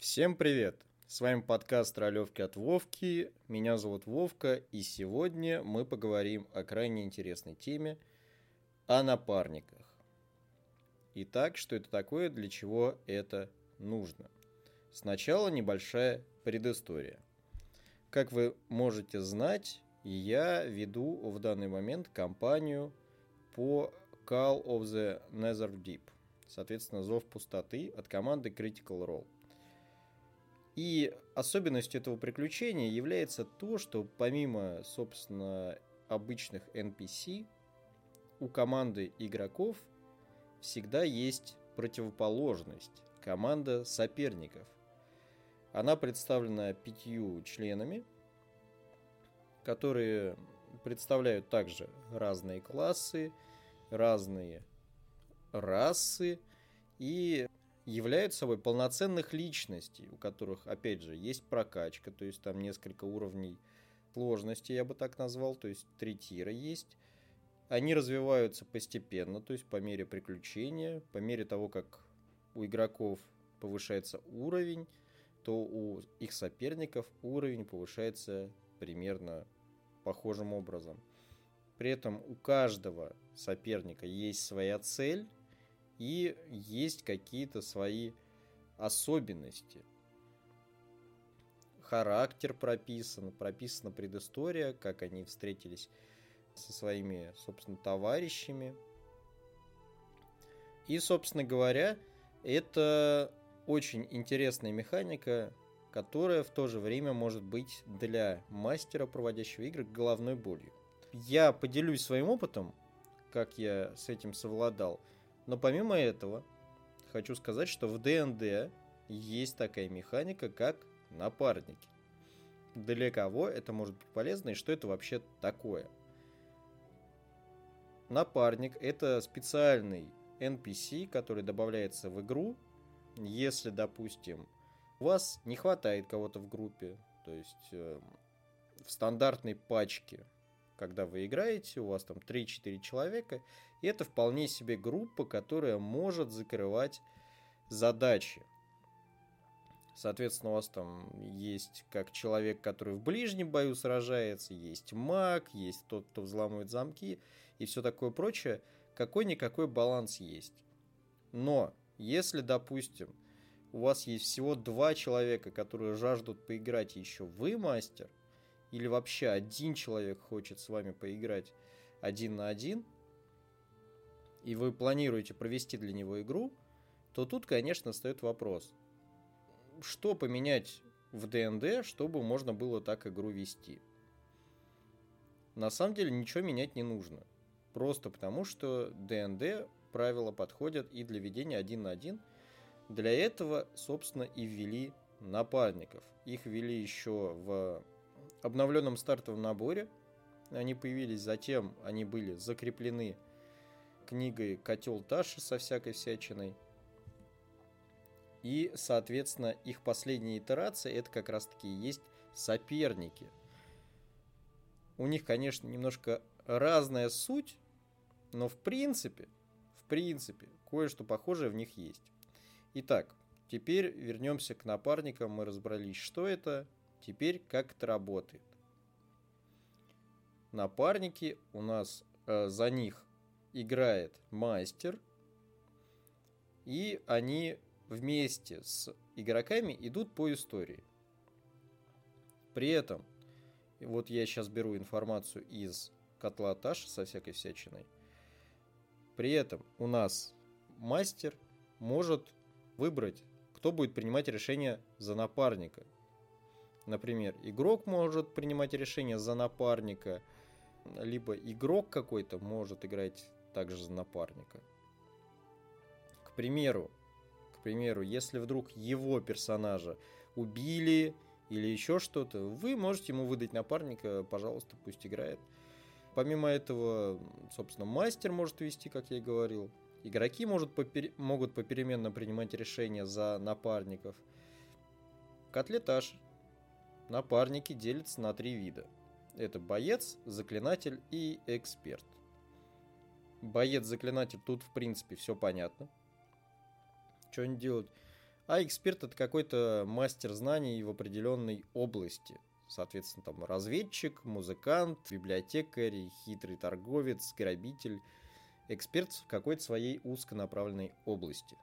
Всем привет! С вами подкаст Ролевки от Вовки. Меня зовут Вовка, и сегодня мы поговорим о крайне интересной теме о напарниках. Итак, что это такое, для чего это нужно? Сначала небольшая предыстория. Как вы можете знать, я веду в данный момент кампанию по Call of the Nether Deep, соответственно, Зов Пустоты от команды Critical Role. И особенностью этого приключения является то, что помимо, собственно, обычных NPC, у команды игроков всегда есть противоположность – команда соперников. Она представлена пятью членами, которые представляют также разные классы, разные расы и являют собой полноценных личностей, у которых, опять же, есть прокачка, то есть там несколько уровней сложности, я бы так назвал, то есть три тира есть. Они развиваются постепенно, то есть по мере приключения, по мере того, как у игроков повышается уровень, то у их соперников уровень повышается примерно похожим образом. При этом у каждого соперника есть своя цель, и есть какие-то свои особенности. Характер прописан, прописана предыстория, как они встретились со своими, собственно, товарищами. И, собственно говоря, это очень интересная механика, которая в то же время может быть для мастера, проводящего игры, головной болью. Я поделюсь своим опытом, как я с этим совладал – но помимо этого, хочу сказать, что в ДНД есть такая механика, как напарники. Для кого это может быть полезно и что это вообще такое? Напарник – это специальный NPC, который добавляется в игру, если, допустим, вас не хватает кого-то в группе, то есть э, в стандартной пачке когда вы играете, у вас там 3-4 человека, и это вполне себе группа, которая может закрывать задачи. Соответственно, у вас там есть как человек, который в ближнем бою сражается, есть маг, есть тот, кто взламывает замки и все такое прочее. Какой-никакой баланс есть. Но, если, допустим, у вас есть всего два человека, которые жаждут поиграть, еще вы мастер, или вообще один человек хочет с вами поиграть один на один, и вы планируете провести для него игру, то тут, конечно, встает вопрос, что поменять в ДНД, чтобы можно было так игру вести. На самом деле ничего менять не нужно. Просто потому, что ДНД правила подходят и для ведения один на один. Для этого, собственно, и ввели напарников. Их ввели еще в обновленном стартовом наборе. Они появились затем, они были закреплены книгой «Котел Таши» со всякой всячиной. И, соответственно, их последняя итерация это как раз-таки и есть соперники. У них, конечно, немножко разная суть, но в принципе, в принципе, кое-что похожее в них есть. Итак, теперь вернемся к напарникам. Мы разобрались, что это, Теперь как это работает. Напарники у нас э, за них играет мастер, и они вместе с игроками идут по истории. При этом, вот я сейчас беру информацию из котла Таши со всякой всячиной. При этом у нас мастер может выбрать, кто будет принимать решение за напарника. Например, игрок может принимать решение за напарника, либо игрок какой-то может играть также за напарника. К примеру, к примеру, если вдруг его персонажа убили или еще что-то, вы можете ему выдать напарника, пожалуйста, пусть играет. Помимо этого, собственно, мастер может вести, как я и говорил. Игроки может попер... могут попеременно принимать решения за напарников. Котлетаж напарники делятся на три вида. Это боец, заклинатель и эксперт. Боец-заклинатель тут в принципе все понятно. Что они делают? А эксперт это какой-то мастер знаний в определенной области. Соответственно, там разведчик, музыкант, библиотекарь, хитрый торговец, грабитель. Эксперт в какой-то своей узконаправленной области.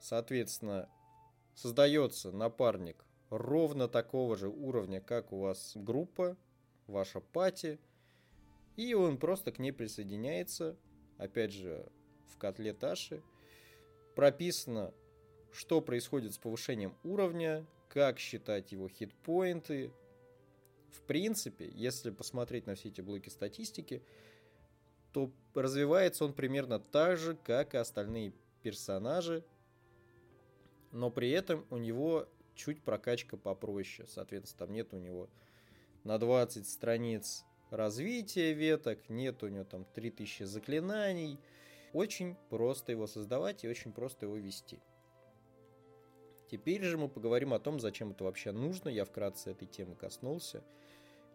Соответственно, создается напарник ровно такого же уровня, как у вас группа, ваша пати, и он просто к ней присоединяется, опять же, в котле Таши. Прописано, что происходит с повышением уровня, как считать его хитпоинты. В принципе, если посмотреть на все эти блоки статистики, то развивается он примерно так же, как и остальные персонажи, но при этом у него чуть прокачка попроще. Соответственно, там нет у него на 20 страниц развития веток, нет у него там 3000 заклинаний. Очень просто его создавать и очень просто его вести. Теперь же мы поговорим о том, зачем это вообще нужно. Я вкратце этой темы коснулся.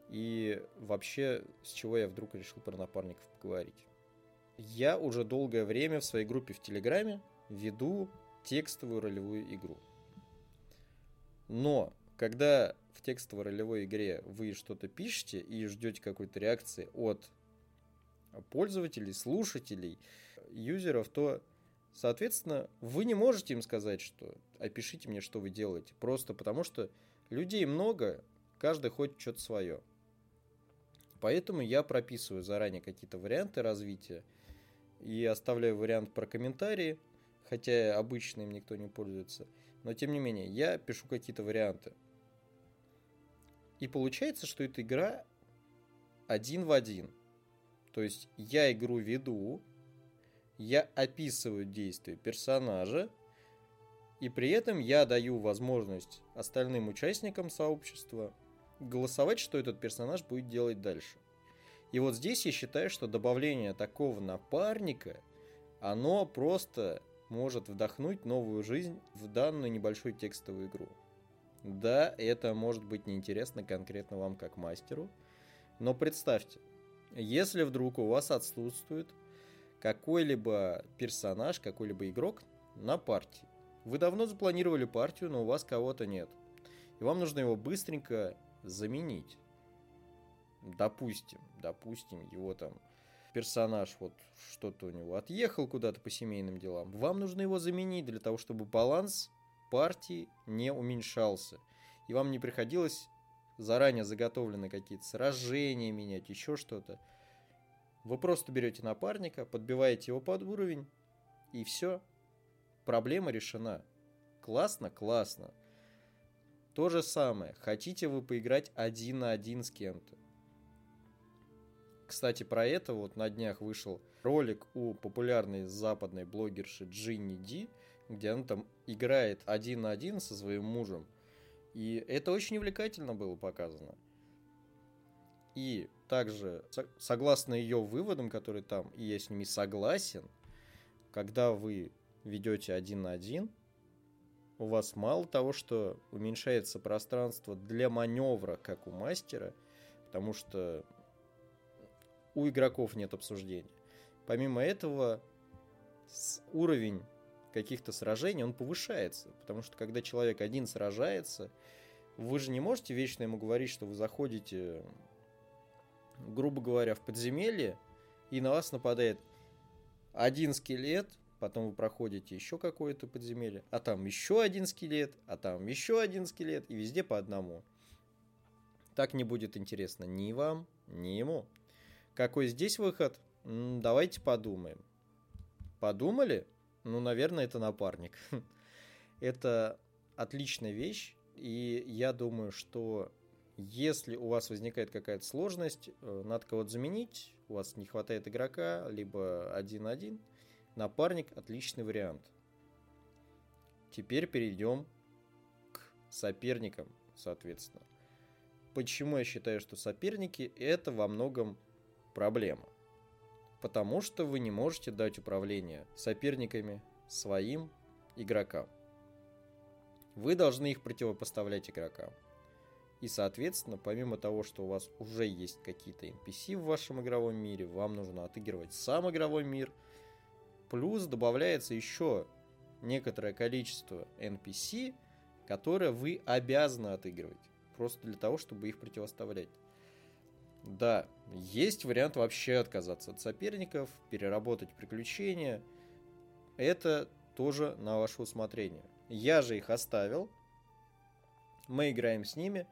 И вообще, с чего я вдруг решил про напарников поговорить. Я уже долгое время в своей группе в Телеграме веду текстовую ролевую игру. Но когда в текстовой ролевой игре вы что-то пишете и ждете какой-то реакции от пользователей, слушателей, юзеров, то, соответственно, вы не можете им сказать, что опишите мне, что вы делаете. Просто потому что людей много, каждый хочет что-то свое. Поэтому я прописываю заранее какие-то варианты развития и оставляю вариант про комментарии, хотя обычно им никто не пользуется. Но тем не менее, я пишу какие-то варианты. И получается, что эта игра один в один. То есть я игру веду, я описываю действия персонажа, и при этом я даю возможность остальным участникам сообщества голосовать, что этот персонаж будет делать дальше. И вот здесь я считаю, что добавление такого напарника, оно просто может вдохнуть новую жизнь в данную небольшую текстовую игру. Да, это может быть неинтересно конкретно вам как мастеру, но представьте, если вдруг у вас отсутствует какой-либо персонаж, какой-либо игрок на партии, вы давно запланировали партию, но у вас кого-то нет, и вам нужно его быстренько заменить. Допустим, допустим, его там персонаж вот что-то у него отъехал куда-то по семейным делам, вам нужно его заменить для того, чтобы баланс партии не уменьшался. И вам не приходилось заранее заготовленные какие-то сражения менять, еще что-то. Вы просто берете напарника, подбиваете его под уровень, и все. Проблема решена. Классно? Классно. То же самое. Хотите вы поиграть один на один с кем-то. Кстати, про это вот на днях вышел ролик у популярной западной блогерши Джинни Ди, где она там играет один на один со своим мужем. И это очень увлекательно было показано. И также, согласно ее выводам, которые там, и я с ними согласен, когда вы ведете один на один, у вас мало того, что уменьшается пространство для маневра, как у мастера, потому что у игроков нет обсуждения. Помимо этого, уровень каких-то сражений, он повышается. Потому что когда человек один сражается, вы же не можете вечно ему говорить, что вы заходите, грубо говоря, в подземелье, и на вас нападает один скелет, потом вы проходите еще какое-то подземелье, а там еще один скелет, а там еще один скелет, и везде по одному. Так не будет интересно ни вам, ни ему. Какой здесь выход? Давайте подумаем. Подумали? Ну, наверное, это напарник. это отличная вещь, и я думаю, что если у вас возникает какая-то сложность, э, надо кого-то заменить, у вас не хватает игрока, либо один-один, напарник – отличный вариант. Теперь перейдем к соперникам, соответственно. Почему я считаю, что соперники – это во многом проблема. Потому что вы не можете дать управление соперниками своим игрокам. Вы должны их противопоставлять игрокам. И, соответственно, помимо того, что у вас уже есть какие-то NPC в вашем игровом мире, вам нужно отыгрывать сам игровой мир. Плюс добавляется еще некоторое количество NPC, которое вы обязаны отыгрывать. Просто для того, чтобы их противоставлять. Да, есть вариант вообще отказаться от соперников, переработать приключения. Это тоже на ваше усмотрение. Я же их оставил. Мы играем с ними,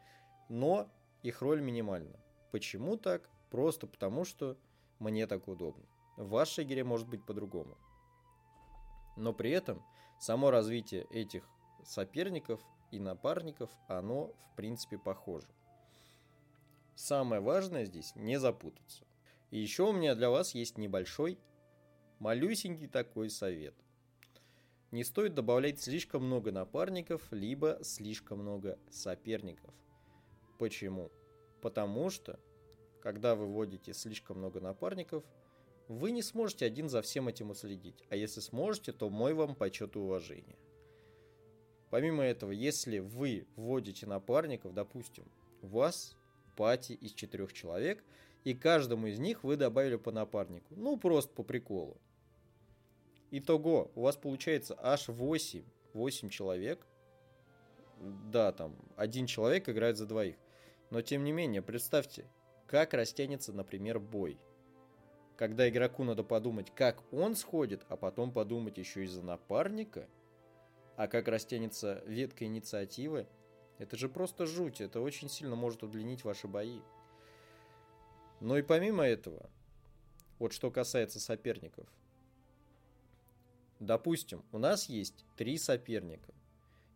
но их роль минимальна. Почему так? Просто потому, что мне так удобно. В вашей игре может быть по-другому. Но при этом само развитие этих соперников и напарников, оно в принципе похоже. Самое важное здесь не запутаться. И еще у меня для вас есть небольшой, малюсенький такой совет. Не стоит добавлять слишком много напарников, либо слишком много соперников. Почему? Потому что, когда вы вводите слишком много напарников, вы не сможете один за всем этим уследить. А если сможете, то мой вам почет и уважение. Помимо этого, если вы вводите напарников, допустим, у вас пати из четырех человек, и каждому из них вы добавили по напарнику. Ну, просто по приколу. Итого, у вас получается аж 8, 8 человек. Да, там, один человек играет за двоих. Но, тем не менее, представьте, как растянется, например, бой. Когда игроку надо подумать, как он сходит, а потом подумать еще и за напарника. А как растянется ветка инициативы – это же просто жуть, это очень сильно может удлинить ваши бои. Но и помимо этого, вот что касается соперников. Допустим, у нас есть три соперника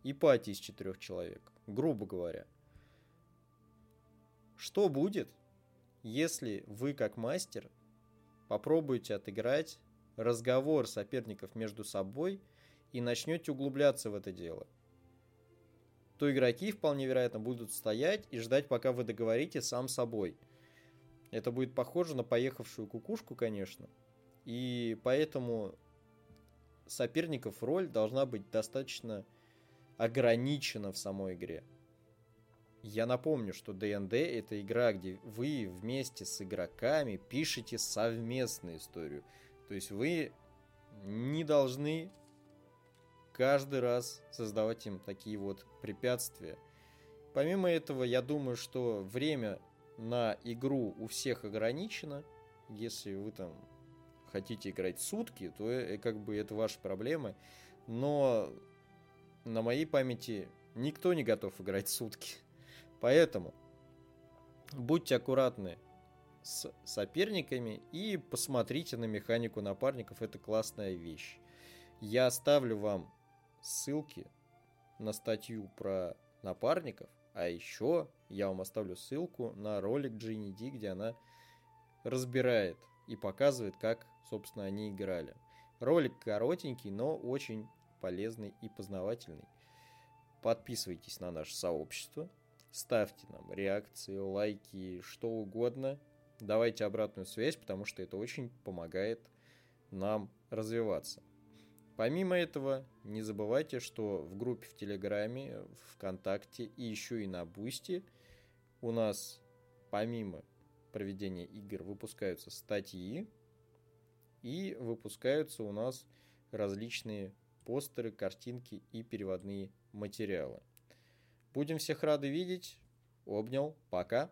и пати из четырех человек, грубо говоря. Что будет, если вы как мастер попробуете отыграть разговор соперников между собой и начнете углубляться в это дело – то игроки вполне вероятно будут стоять и ждать, пока вы договорите сам собой. Это будет похоже на поехавшую кукушку, конечно. И поэтому соперников роль должна быть достаточно ограничена в самой игре. Я напомню, что D&D это игра, где вы вместе с игроками пишете совместную историю. То есть вы не должны каждый раз создавать им такие вот препятствия. Помимо этого, я думаю, что время на игру у всех ограничено. Если вы там хотите играть сутки, то э, как бы это ваши проблемы. Но на моей памяти никто не готов играть сутки. Поэтому будьте аккуратны с соперниками и посмотрите на механику напарников. Это классная вещь. Я оставлю вам ссылки на статью про напарников, а еще я вам оставлю ссылку на ролик Джинни Ди, где она разбирает и показывает, как, собственно, они играли. Ролик коротенький, но очень полезный и познавательный. Подписывайтесь на наше сообщество, ставьте нам реакции, лайки, что угодно. Давайте обратную связь, потому что это очень помогает нам развиваться. Помимо этого, не забывайте, что в группе в Телеграме, ВКонтакте и еще и на Boosty у нас помимо проведения игр выпускаются статьи и выпускаются у нас различные постеры, картинки и переводные материалы. Будем всех рады видеть. Обнял. Пока.